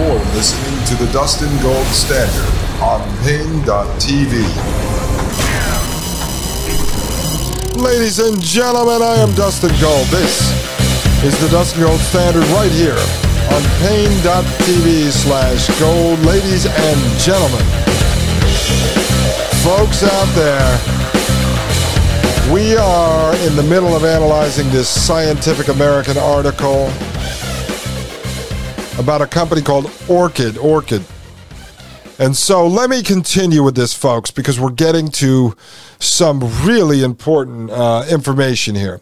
You're listening to the Dustin Gold Standard on Paine.tv. Ladies and gentlemen, I am Dustin Gold. This is the Dustin Gold Standard right here on Paine.tv slash gold. Ladies and gentlemen, folks out there, we are in the middle of analyzing this Scientific American article about a company called Orchid. Orchid. And so let me continue with this, folks, because we're getting to some really important uh, information here.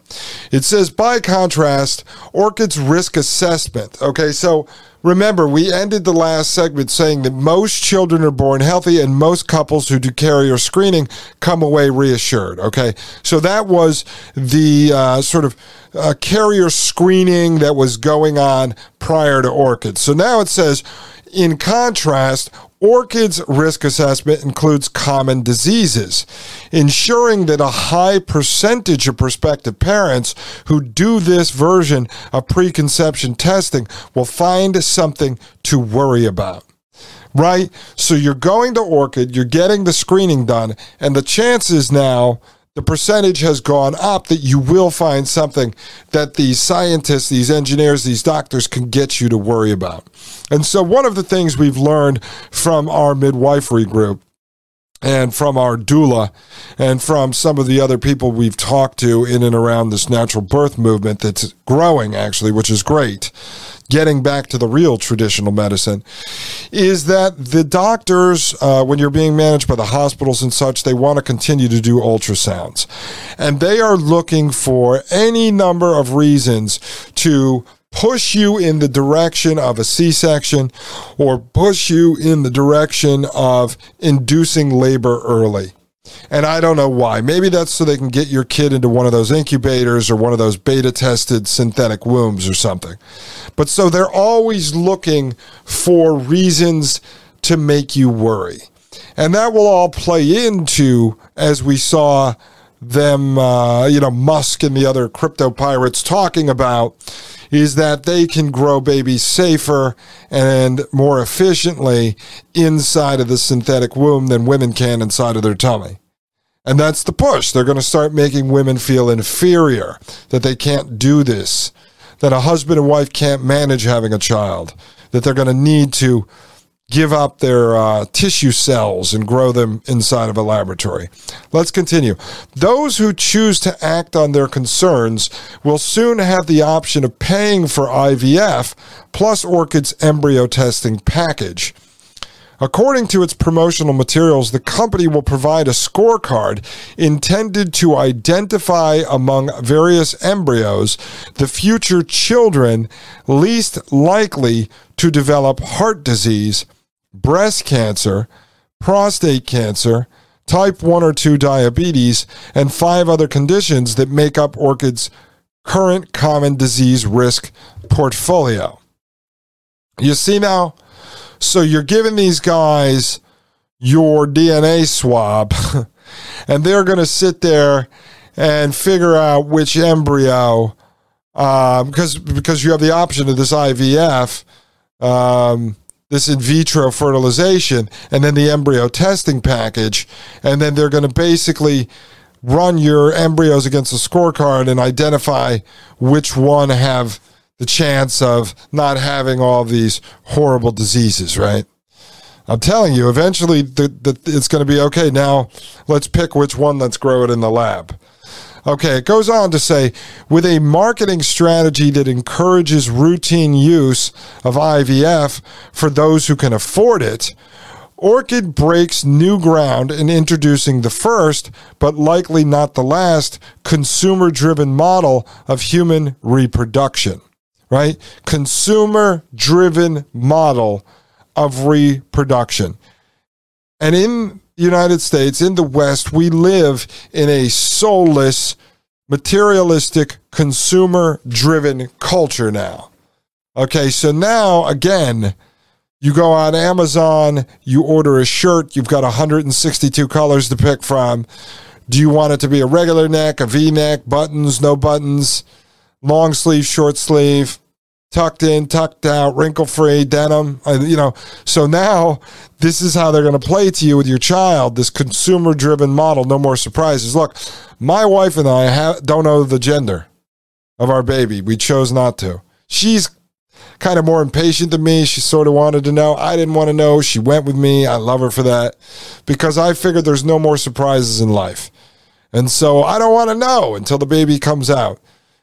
It says, by contrast, Orchid's risk assessment. Okay, so remember, we ended the last segment saying that most children are born healthy and most couples who do carrier screening come away reassured. Okay, so that was the uh, sort of uh, carrier screening that was going on prior to Orchid. So now it says, in contrast, Orchid's risk assessment includes common diseases, ensuring that a high percentage of prospective parents who do this version of preconception testing will find something to worry about. Right? So you're going to Orchid, you're getting the screening done, and the chances now the percentage has gone up that you will find something that these scientists, these engineers, these doctors can get you to worry about. And so, one of the things we've learned from our midwifery group and from our doula and from some of the other people we've talked to in and around this natural birth movement that's growing, actually, which is great getting back to the real traditional medicine is that the doctors, uh, when you're being managed by the hospitals and such, they want to continue to do ultrasounds. And they are looking for any number of reasons to push you in the direction of a C section or push you in the direction of inducing labor early. And I don't know why. Maybe that's so they can get your kid into one of those incubators or one of those beta tested synthetic wombs or something. But so they're always looking for reasons to make you worry. And that will all play into, as we saw them, uh, you know, Musk and the other crypto pirates talking about, is that they can grow babies safer and more efficiently inside of the synthetic womb than women can inside of their tummy. And that's the push. They're going to start making women feel inferior, that they can't do this, that a husband and wife can't manage having a child, that they're going to need to give up their uh, tissue cells and grow them inside of a laboratory. Let's continue. Those who choose to act on their concerns will soon have the option of paying for IVF plus Orchid's embryo testing package. According to its promotional materials, the company will provide a scorecard intended to identify among various embryos the future children least likely to develop heart disease breast cancer, prostate cancer, type 1 or 2 diabetes, and five other conditions that make up Orchid's current common disease risk portfolio. You see now? So you're giving these guys your DNA swab, and they're going to sit there and figure out which embryo, uh, because because you have the option of this IVF. Um, this in vitro fertilization and then the embryo testing package. And then they're going to basically run your embryos against a scorecard and identify which one have the chance of not having all these horrible diseases, right? I'm telling you, eventually the, the, it's going to be okay. Now let's pick which one, let's grow it in the lab. Okay, it goes on to say with a marketing strategy that encourages routine use of IVF for those who can afford it, Orchid breaks new ground in introducing the first, but likely not the last, consumer driven model of human reproduction. right? Consumer driven model of reproduction. And in United States, in the West, we live in a soulless, materialistic, consumer driven culture now. Okay, so now again, you go on Amazon, you order a shirt, you've got 162 colors to pick from. Do you want it to be a regular neck, a V neck, buttons, no buttons, long sleeve, short sleeve? Tucked in, tucked out, wrinkle free, denim. Uh, you know, so now this is how they're going to play to you with your child. This consumer driven model. No more surprises. Look, my wife and I don't know the gender of our baby. We chose not to. She's kind of more impatient than me. She sort of wanted to know. I didn't want to know. She went with me. I love her for that because I figured there's no more surprises in life. And so I don't want to know until the baby comes out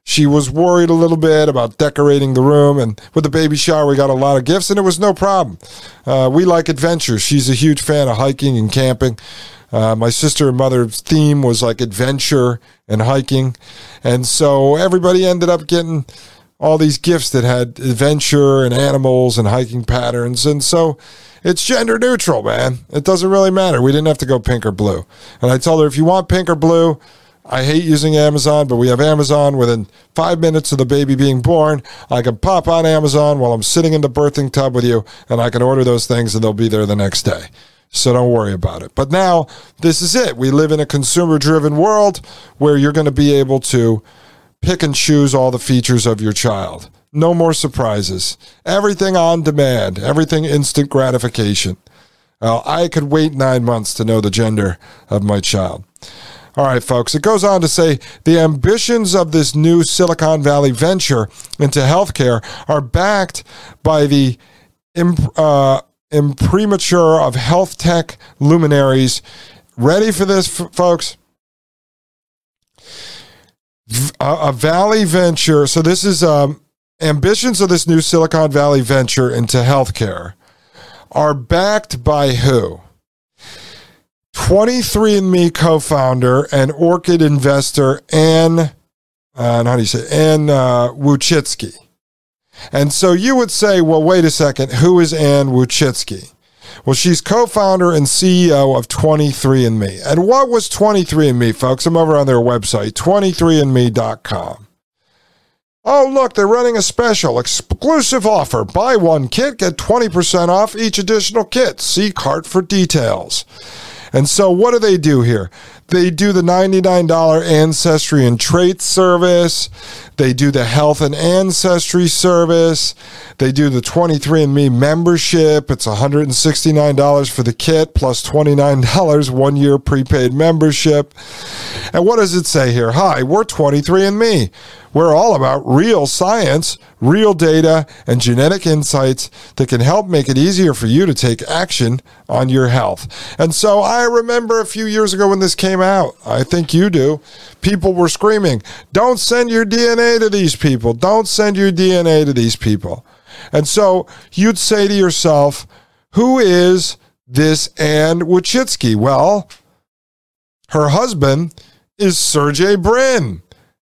she was worried a little bit about decorating the room. And with the baby shower, we got a lot of gifts, and it was no problem. Uh, we like adventure. She's a huge fan of hiking and camping. Uh, my sister and mother's theme was like adventure and hiking. And so everybody ended up getting all these gifts that had adventure and animals and hiking patterns. And so it's gender neutral, man. It doesn't really matter. We didn't have to go pink or blue. And I told her, if you want pink or blue, I hate using Amazon, but we have Amazon within five minutes of the baby being born. I can pop on Amazon while I'm sitting in the birthing tub with you, and I can order those things and they'll be there the next day. So don't worry about it. But now, this is it. We live in a consumer driven world where you're going to be able to pick and choose all the features of your child. No more surprises. Everything on demand, everything instant gratification. Well, I could wait nine months to know the gender of my child. All right, folks. It goes on to say the ambitions of this new Silicon Valley venture into healthcare are backed by the imp, uh, imprimatur of health tech luminaries. Ready for this, f- folks? A, Valley venture. So this is um, ambitions of this new Silicon Valley venture into healthcare are backed by who? 23andMe co-founder and Orchid investor Anne, uh, how do you say, Anne uh, Wojcicki. And so you would say, well, wait a second, who is Anne Wojcicki? Well, she's co-founder and CEO of 23andMe. And what was 23andMe, folks? I'm over on their website, 23andme.com. Oh, look, they're running a special exclusive offer. Buy one kit, get 20% off each additional kit. See cart for details. And so, what do they do here? They do the $99 ancestry and trait service. They do the health and ancestry service. They do the 23andMe membership. It's $169 for the kit plus $29 one year prepaid membership. And what does it say here? Hi, we're 23andMe. We're all about real science, real data, and genetic insights that can help make it easier for you to take action on your health. And so I remember a few years ago when this came out, I think you do, people were screaming, don't send your DNA to these people. Don't send your DNA to these people. And so you'd say to yourself, who is this Anne Wojcicki? Well, her husband is Sergey Brin.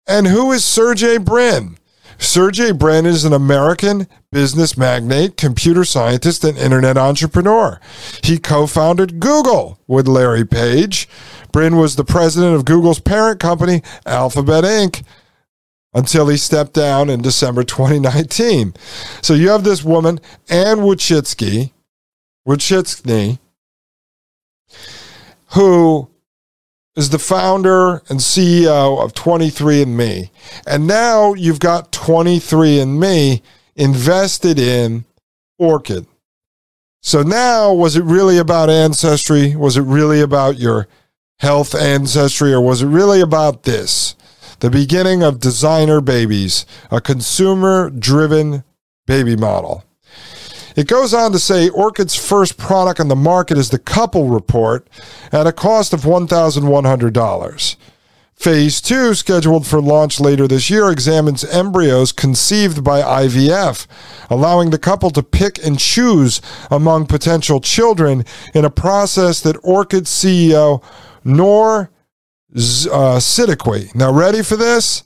And who is Sergey Brin? Sergey Brin is an American business magnate, computer scientist, and internet entrepreneur. He co founded Google with Larry Page. Brin was the president of Google's parent company, Alphabet Inc., until he stepped down in December 2019. So you have this woman, Anne Wojcicki, Wojcicki, who is the founder and CEO of 23andMe. And now you've got 23andMe invested in Orchid. So now, was it really about ancestry? Was it really about your health ancestry? Or was it really about this? The beginning of designer babies, a consumer driven baby model. It goes on to say Orchid's first product on the market is the Couple Report at a cost of $1,100. Phase 2, scheduled for launch later this year, examines embryos conceived by IVF, allowing the couple to pick and choose among potential children in a process that Orchid CEO Noor uh. Now, ready for this?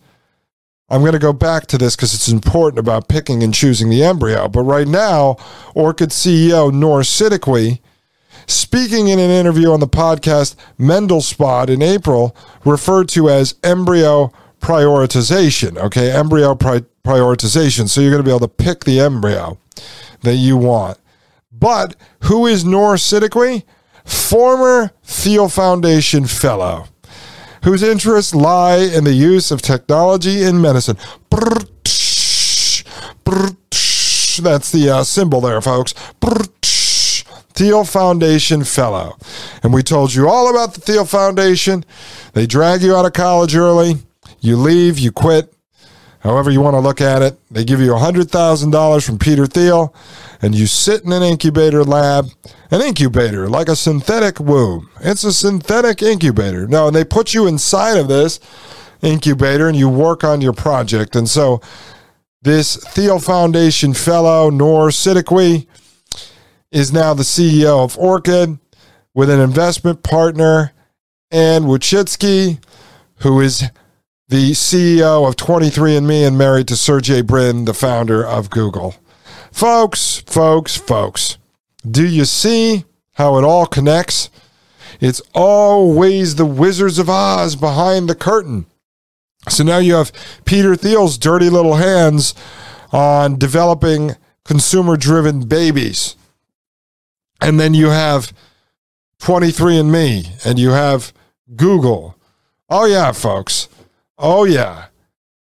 I'm going to go back to this because it's important about picking and choosing the embryo. But right now, Orchid CEO Noor Siddiqui, speaking in an interview on the podcast Mendelspod in April, referred to as embryo prioritization. Okay, embryo pri- prioritization. So you're going to be able to pick the embryo that you want. But who is Noor Siddiqui? Former Thiel Foundation fellow whose interests lie in the use of technology in medicine. That's the uh, symbol there, folks. Thiel Foundation Fellow. And we told you all about the Thiel Foundation. They drag you out of college early. You leave, you quit, however you want to look at it. They give you $100,000 from Peter Thiel, and you sit in an incubator lab, an incubator, like a synthetic womb. It's a synthetic incubator. No, and they put you inside of this incubator and you work on your project. And so this Thiel Foundation fellow, Noor Siddiqui, is now the CEO of Orchid with an investment partner, Anne Wojcicki, who is the CEO of 23andMe and married to Sergey Brin, the founder of Google. Folks, folks, folks, do you see how it all connects? It's always the Wizards of Oz behind the curtain. So now you have Peter Thiel's dirty little hands on developing consumer driven babies. And then you have 23andMe and you have Google. Oh, yeah, folks. Oh, yeah.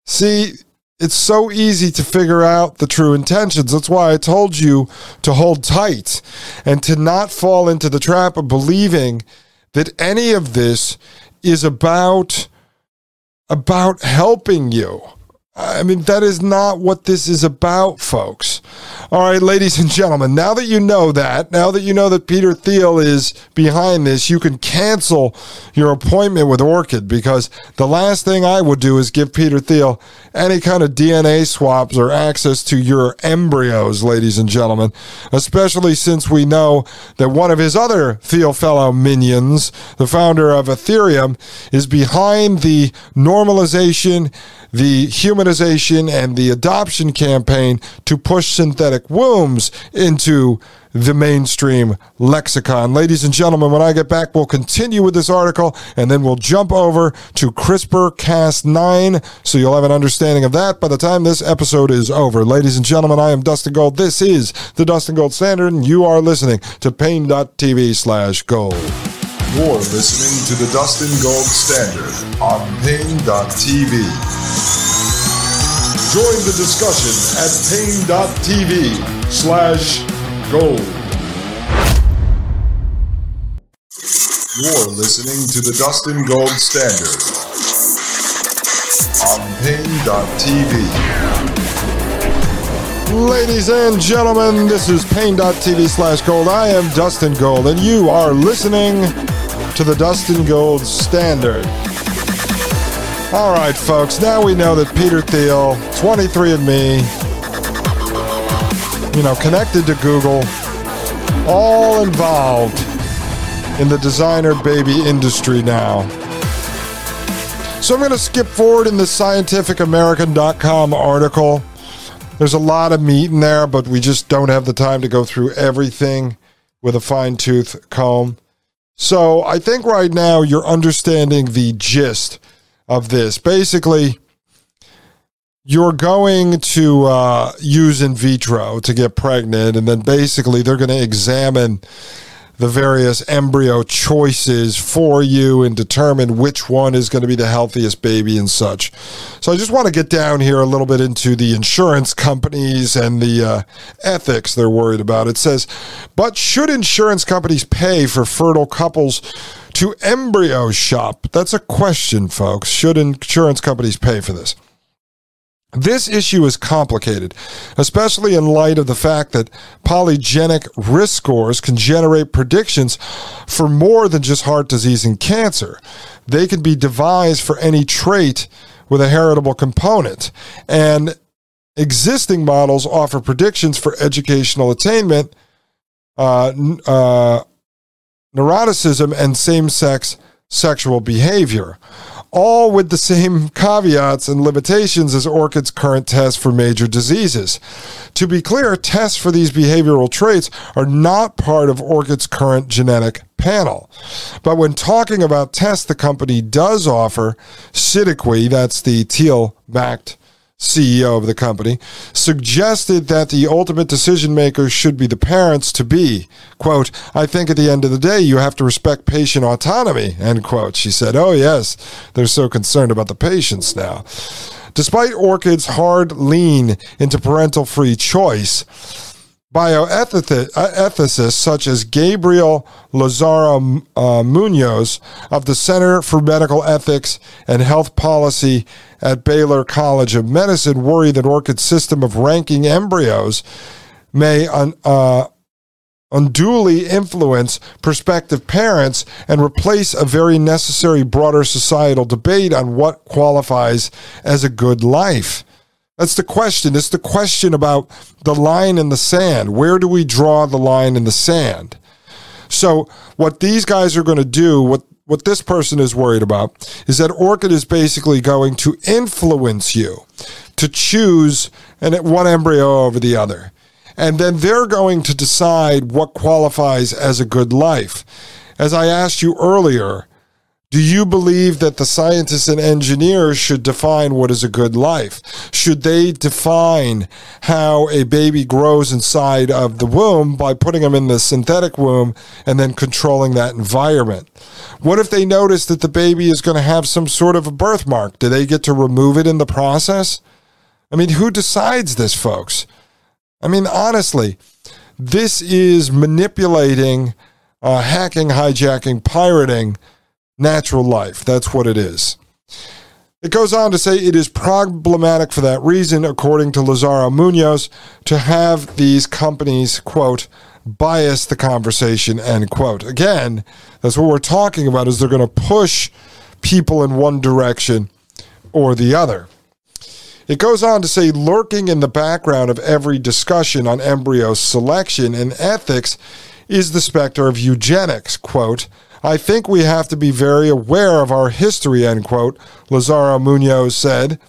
See, it's so easy to figure out the true intentions. That's why I told you to hold tight and to not fall into the trap of believing that any of this is about about helping you. I mean, that is not what this is about, folks. All right, ladies and gentlemen, now that you know that, now that you know that Peter Thiel is behind this, you can cancel your appointment with Orchid because the last thing I would do is give Peter Thiel any kind of DNA swaps or access to your embryos, ladies and gentlemen, especially since we know that one of his other Thiel fellow minions, the founder of Ethereum, is behind the normalization the humanization and the adoption campaign to push synthetic wombs into the mainstream lexicon. Ladies and gentlemen, when I get back, we'll continue with this article and then we'll jump over to CRISPR Cas9 so you'll have an understanding of that by the time this episode is over. Ladies and gentlemen, I am Dustin Gold. This is the Dustin Gold Standard, and you are listening to Paine.tv slash gold. You're listening to the Dustin Gold Standard on Paine.tv. Join the discussion at Paine.tv slash gold. You're listening to the Dustin Gold Standard on Paine.tv. Ladies and gentlemen, this is Paine.tv slash gold. I am Dustin Gold, and you are listening to the Dustin Gold Standard. All right, folks, now we know that Peter Thiel, 23andMe, you know, connected to Google, all involved in the designer baby industry now. So I'm going to skip forward in the scientificamerican.com article. There's a lot of meat in there, but we just don't have the time to go through everything with a fine tooth comb. So I think right now you're understanding the gist of this. Basically, you're going to uh, use in vitro to get pregnant, and then basically they're going to examine the various embryo choices for you and determine which one is going to be the healthiest baby and such. So I just want to get down here a little bit into the insurance companies and the uh, ethics they're worried about. It says, but should insurance companies pay for fertile couples? To embryo shop. That's a question, folks. Should insurance companies pay for this? This issue is complicated, especially in light of the fact that polygenic risk scores can generate predictions for more than just heart disease and cancer. They can be devised for any trait with a heritable component. And existing models offer predictions for educational attainment, uh, uh, neuroticism, and same sex sexual behavior. All with the same caveats and limitations as Orchid's current tests for major diseases. To be clear, tests for these behavioral traits are not part of Orchid's current genetic panel. But when talking about tests the company does offer, Siddiqui, that's the Thiel backed CEO of the company, suggested that the ultimate decision makers should be the parents to be, quote, I think at the end of the day, you have to respect patient autonomy, end quote. She said, Oh, yes, they're so concerned about the patients now. Despite Orchid's hard lean into parental free choice, bioethicists such as Gabriel Lazaro uh, Munoz of the Center for Medical Ethics and Health Policy at Baylor College of Medicine worry that Orchid's system of ranking embryos may un, uh, unduly influence prospective parents and replace a very necessary broader societal debate on what qualifies as a good life. That's the question. It's the question about the line in the sand. Where do we draw the line in the sand? So, what these guys are going to do, what what this person is worried about, is that Orchid is basically going to influence you to choose an, one embryo over the other. And then they're going to decide what qualifies as a good life. As I asked you earlier, do you believe that the scientists and engineers should define what is a good life? Should they define how a baby grows inside of the womb by putting them in the synthetic womb and then controlling that environment? What if they notice that the baby is going to have some sort of a birthmark? Do they get to remove it in the process? I mean, who decides this, folks? I mean, honestly, this is manipulating, uh, hacking, hijacking, pirating natural life. That's what it is. It goes on to say it is problematic for that reason, according to Lazaro Munoz, to have these companies, quote, bias the conversation, end quote. Again, that's what we're talking about is they're going to push people in one direction or the other. It goes on to say lurking in the background of every discussion on embryo selection and ethics is the specter of eugenics, quote, I think we have to be very aware of our history, end quote, Lazaro Munoz said.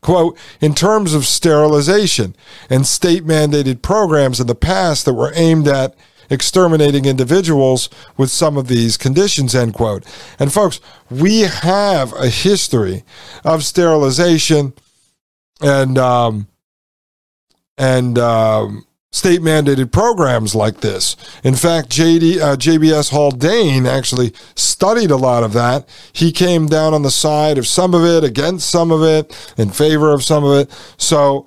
Quote, in terms of sterilization and state mandated programs in the past that were aimed at exterminating individuals with some of these conditions, end quote. And folks, we have a history of sterilization and, um, and, um, state mandated programs like this. In fact, JD, uh, JBS Haldane actually studied a lot of that. He came down on the side of some of it, against some of it, in favor of some of it. So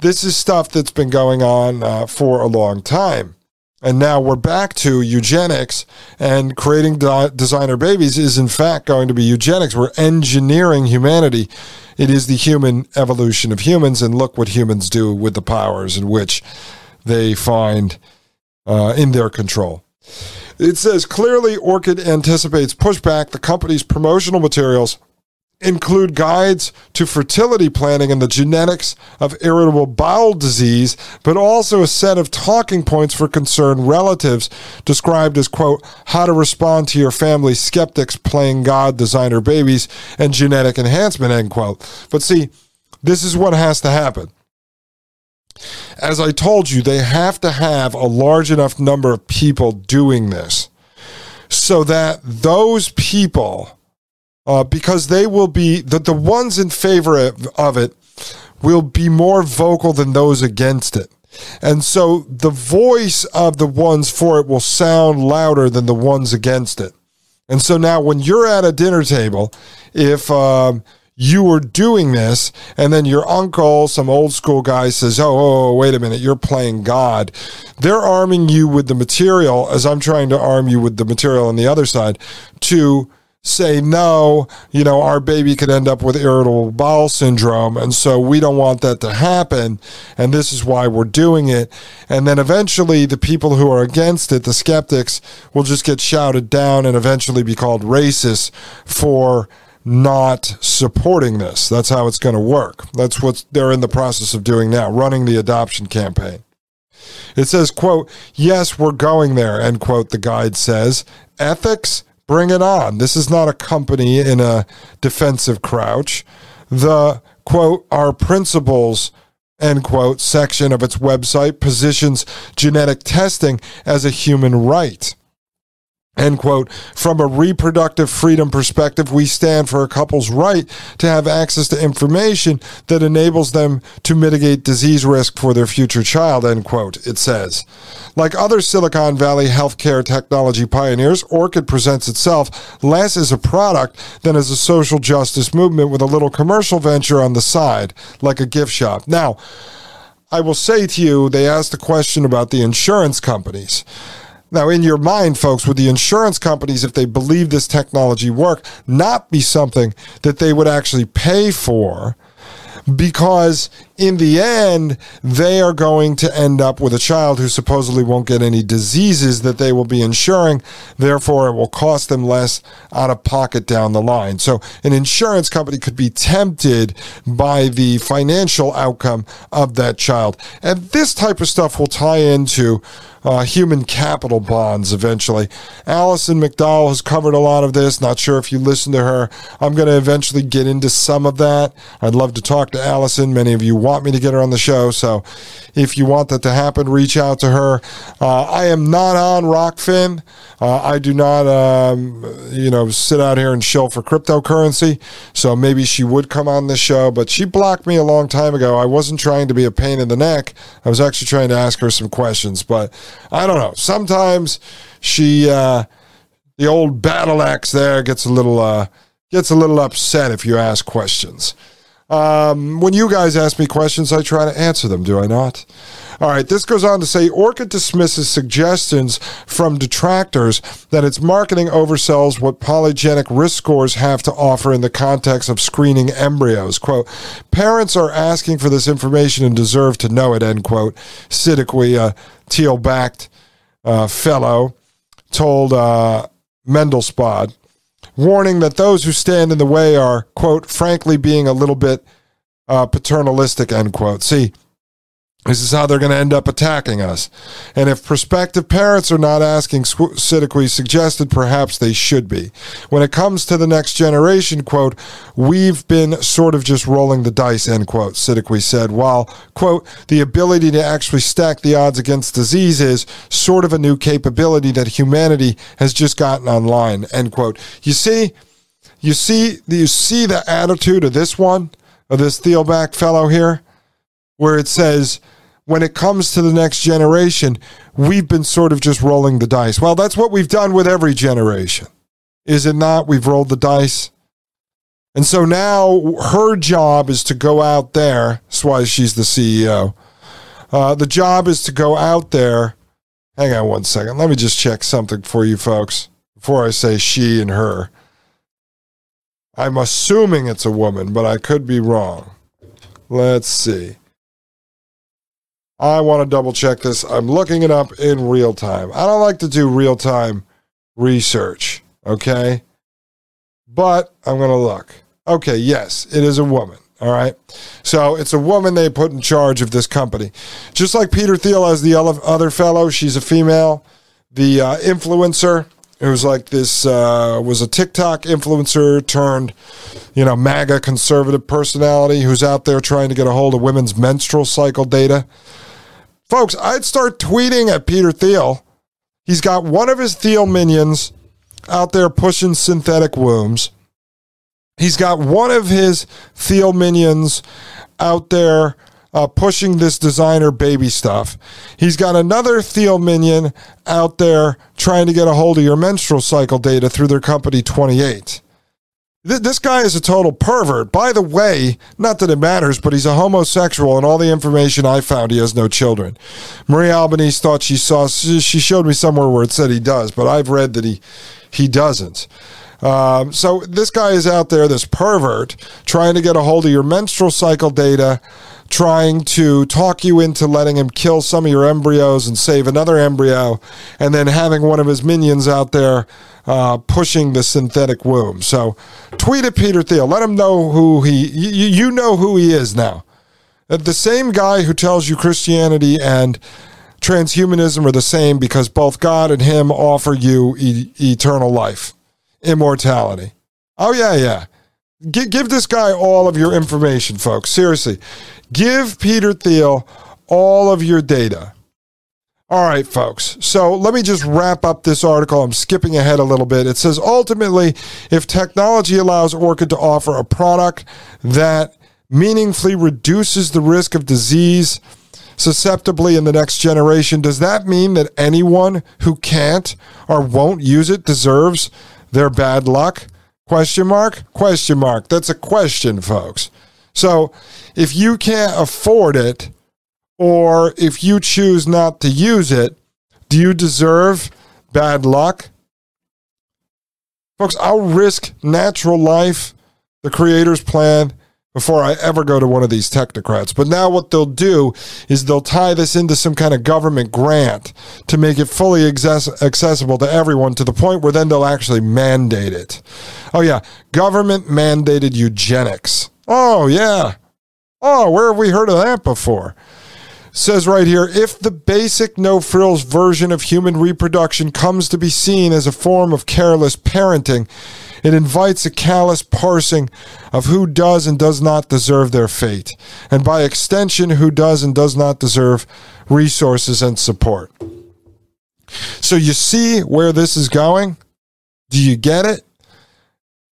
this is stuff that's been going on uh, for a long time. And now we're back to eugenics and creating de- designer babies is in fact going to be eugenics. We're engineering humanity. It is the human evolution of humans. And look what humans do with the powers in which they find uh, in their control. It says clearly Orchid anticipates pushback. The company's promotional materials include guides to fertility planning and the genetics of irritable bowel disease, but also a set of talking points for concerned relatives described as, quote, how to respond to your family skeptics playing God, designer babies, and genetic enhancement, end quote. But see, this is what has to happen as I told you, they have to have a large enough number of people doing this so that those people, uh, because they will be the, the ones in favor of, it, will be more vocal than those against it. And so the voice of the ones for it will sound louder than the ones against it. And so now when you're at a dinner table, if um, you were doing this, and then your uncle, some old school guy, says, oh, oh, oh, wait a minute, you're playing God. They're arming you with the material as I'm trying to arm you with the material on the other side to say, no, you know, our baby could end up with irritable bowel syndrome. And so we don't want that to happen. And this is why we're doing it. And then eventually the people who are against it, the skeptics, will just get shouted down and eventually be called racist for not supporting this. That's how it's going to work. That's what they're in the process of doing now, running the adoption campaign. It says, quote, yes, we're going there, end quote, the guide says. Ethics, Bring it on. This is not a company in a defensive crouch. The quote, our principles end quote, section of its website positions genetic testing as a human right. End quote. From a reproductive freedom perspective, we stand for a couple's right to have access to information that enables them to mitigate disease risk for their future child. End quote. It says. Like other Silicon Valley healthcare technology pioneers, Orchid presents itself less as a product than as a social justice movement with a little commercial venture on the side, like a gift shop. Now, I will say to you, they asked a question about the insurance companies. Now, in your mind, folks, would the insurance companies, if they believe this technology work, not be something that they would actually pay for? Because in the end, they are going to end up with a child who supposedly won't get any diseases that they will be insuring. Therefore, it will cost them less out of pocket down the line. So, an insurance company could be tempted by the financial outcome of that child. And this type of stuff will tie into uh, human capital bonds eventually. Alison McDowell has covered a lot of this. Not sure if you listen to her. I'm going to eventually get into some of that. I'd love to talk to Alison. Many of you want me to get her on the show. So if you want that to happen, reach out to her. Uh, I am not on Rokfin. Uh, I do not, um, you know, sit out here and shill for cryptocurrency. So maybe she would come on the show, but she blocked me a long time ago. I wasn't trying to be a pain in the neck. I was actually trying to ask her some questions, but I don't know. Sometimes she, uh, the old battle axe there gets a little, uh, gets a little upset if you ask questions. Um, when you guys ask me questions, I try to answer them, do I not? All right, this goes on to say Orchid dismisses suggestions from detractors that its marketing oversells what polygenic risk scores have to offer in the context of screening embryos. Quote, parents are asking for this information and deserve to know it, end quote. Siddiqui, a Thiel backed uh, fellow, told uh, Mendelspod warning that those who stand in the way are, quote, frankly being a little bit uh, paternalistic, end quote. See, this is how they're going to end up attacking us. And if prospective parents are not asking, Siddiqui suggested perhaps they should be. When it comes to the next generation, quote, we've been sort of just rolling the dice, end quote, Siddiqui said, while, quote, the ability to actually stack the odds against disease is sort of a new capability that humanity has just gotten online, end quote. You see, you see, you see the attitude of this one, of this Thiel backed fellow here, where it says, when it comes to the next generation, we've been sort of just rolling the dice. Well, that's what we've done with every generation. Is it not? We've rolled the dice. And so now her job is to go out there. That's why she's the CEO. Uh, the job is to go out there. Hang on one second. Let me just check something for you folks before I say she and her. I'm assuming it's a woman, but I could be wrong. Let's see. I want to double check this. I'm looking it up in real time. I don't like to do real time research, okay? But I'm going to look. Okay, yes, it is a woman. All right. So it's a woman they put in charge of this company. Just like Peter Thiel as the other fellow, she's a female. The uh, influencer, who's like this, uh, was a TikTok influencer turned, you know, MAGA conservative personality who's out there trying to get a hold of women's menstrual cycle data. Folks, I'd start tweeting at Peter Thiel. He's got one of his Thiel minions out there pushing synthetic wombs. He's got one of his Thiel minions out there uh, pushing this designer baby stuff. He's got another Thiel minion out there trying to get a hold of your menstrual cycle data through their company 28. This guy is a total pervert. By the way, not that it matters, but he's a homosexual, and all the information I found, he has no children. Marie Albanese thought she saw, she showed me somewhere where it said he does, but I've read that he, he doesn't. Um, so this guy is out there, this pervert, trying to get a hold of your menstrual cycle data, trying to talk you into letting him kill some of your embryos and save another embryo, and then having one of his minions out there uh, pushing the synthetic womb. So tweet at Peter Thiel. Let him know who he, you, you know who he is now. Uh, the same guy who tells you Christianity and transhumanism are the same because both God and him offer you e- eternal life. immortality. Oh, yeah, yeah. G- give this guy all of your information, folks. Seriously. Give Peter Thiel all of your data. All right, folks. So let me just wrap up this article. I'm skipping ahead a little bit. It says ultimately, if technology allows Orchid to offer a product that meaningfully reduces the risk of disease susceptibly in the next generation, does that mean that anyone who can't or won't use it deserves their bad luck? Question mark? Question mark. That's a question, folks. So if you can't afford it, or if you choose not to use it, do you deserve bad luck? Folks, I'll risk natural life, the Creator's plan, before I ever go to one of these technocrats. But now what they'll do is they'll tie this into some kind of government grant to make it fully access- accessible to everyone to the point where then they'll actually mandate it. Oh, yeah, government mandated eugenics. Oh, yeah. Oh, where have we heard of that before? says right here if the basic no frills version of human reproduction comes to be seen as a form of careless parenting, it invites a callous parsing of who does and does not deserve their fate, and by extension, who does and does not deserve resources and support. So you see where this is going? Do you get it?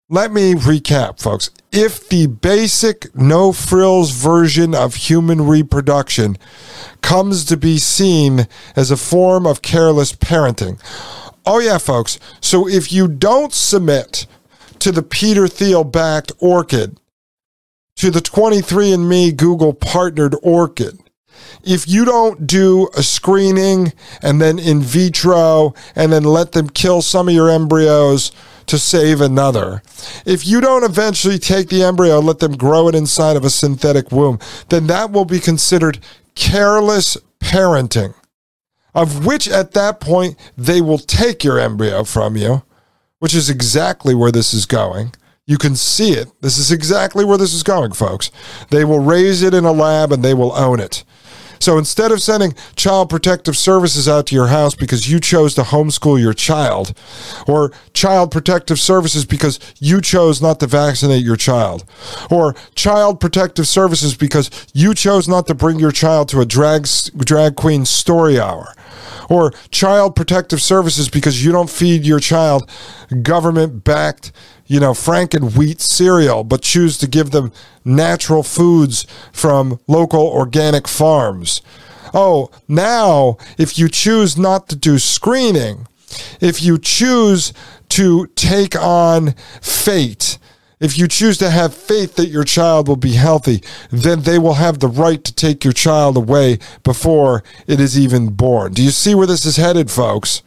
Let me recap, folks. If the basic no frills version of human reproduction comes to be seen as a form of careless parenting, oh, yeah, folks. So if you don't submit to the Peter Thiel backed Orchid, to the 23andMe Google partnered Orchid. If you don't do a screening and then in vitro and then let them kill some of your embryos to save another, if you don't eventually take the embryo and let them grow it inside of a synthetic womb, then that will be considered careless parenting, of which at that point they will take your embryo from you which is exactly where this is going. You can see it. This is exactly where this is going, folks. They will raise it in a lab and they will own it. So instead of sending child protective services out to your house because you chose to homeschool your child, or child protective services because you chose not to vaccinate your child, or child protective services because you chose not to bring your child to a drag, drag queen story hour, or child protective services because you don't feed your child government backed you know, Franken wheat cereal, but choose to give them natural foods from local organic farms. Oh, now if you choose not to do screening, if you choose to take on fate, if you choose to have faith that your child will be healthy, then they will have the right to take your child away before it is even born. Do you see where this is headed, folks?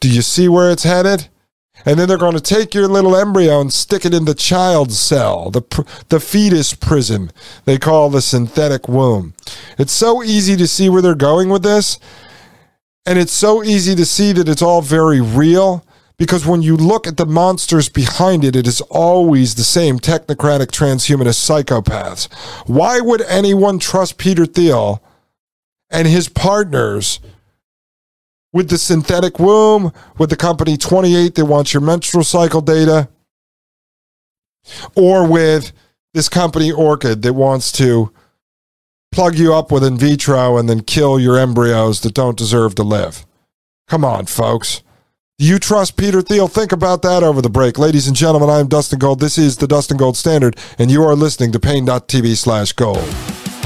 Do you see where it's headed? And then they're going to take your little embryo and stick it in the child cell, the the fetus prison they call the synthetic womb. It's so easy to see where they're going with this, and it's so easy to see that it's all very real because when you look at the monsters behind it, it is always the same technocratic transhumanist psychopaths. Why would anyone trust Peter Thiel and his partners? With the synthetic womb, with the company 28 that wants your menstrual cycle data, or with this company Orchid that wants to plug you up with in vitro and then kill your embryos that don't deserve to live. Come on, folks. Do you trust Peter Thiel? Think about that over the break. Ladies and gentlemen, I am Dustin Gold. This is the Dustin Gold Standard, and you are listening to Paine.tv slash gold.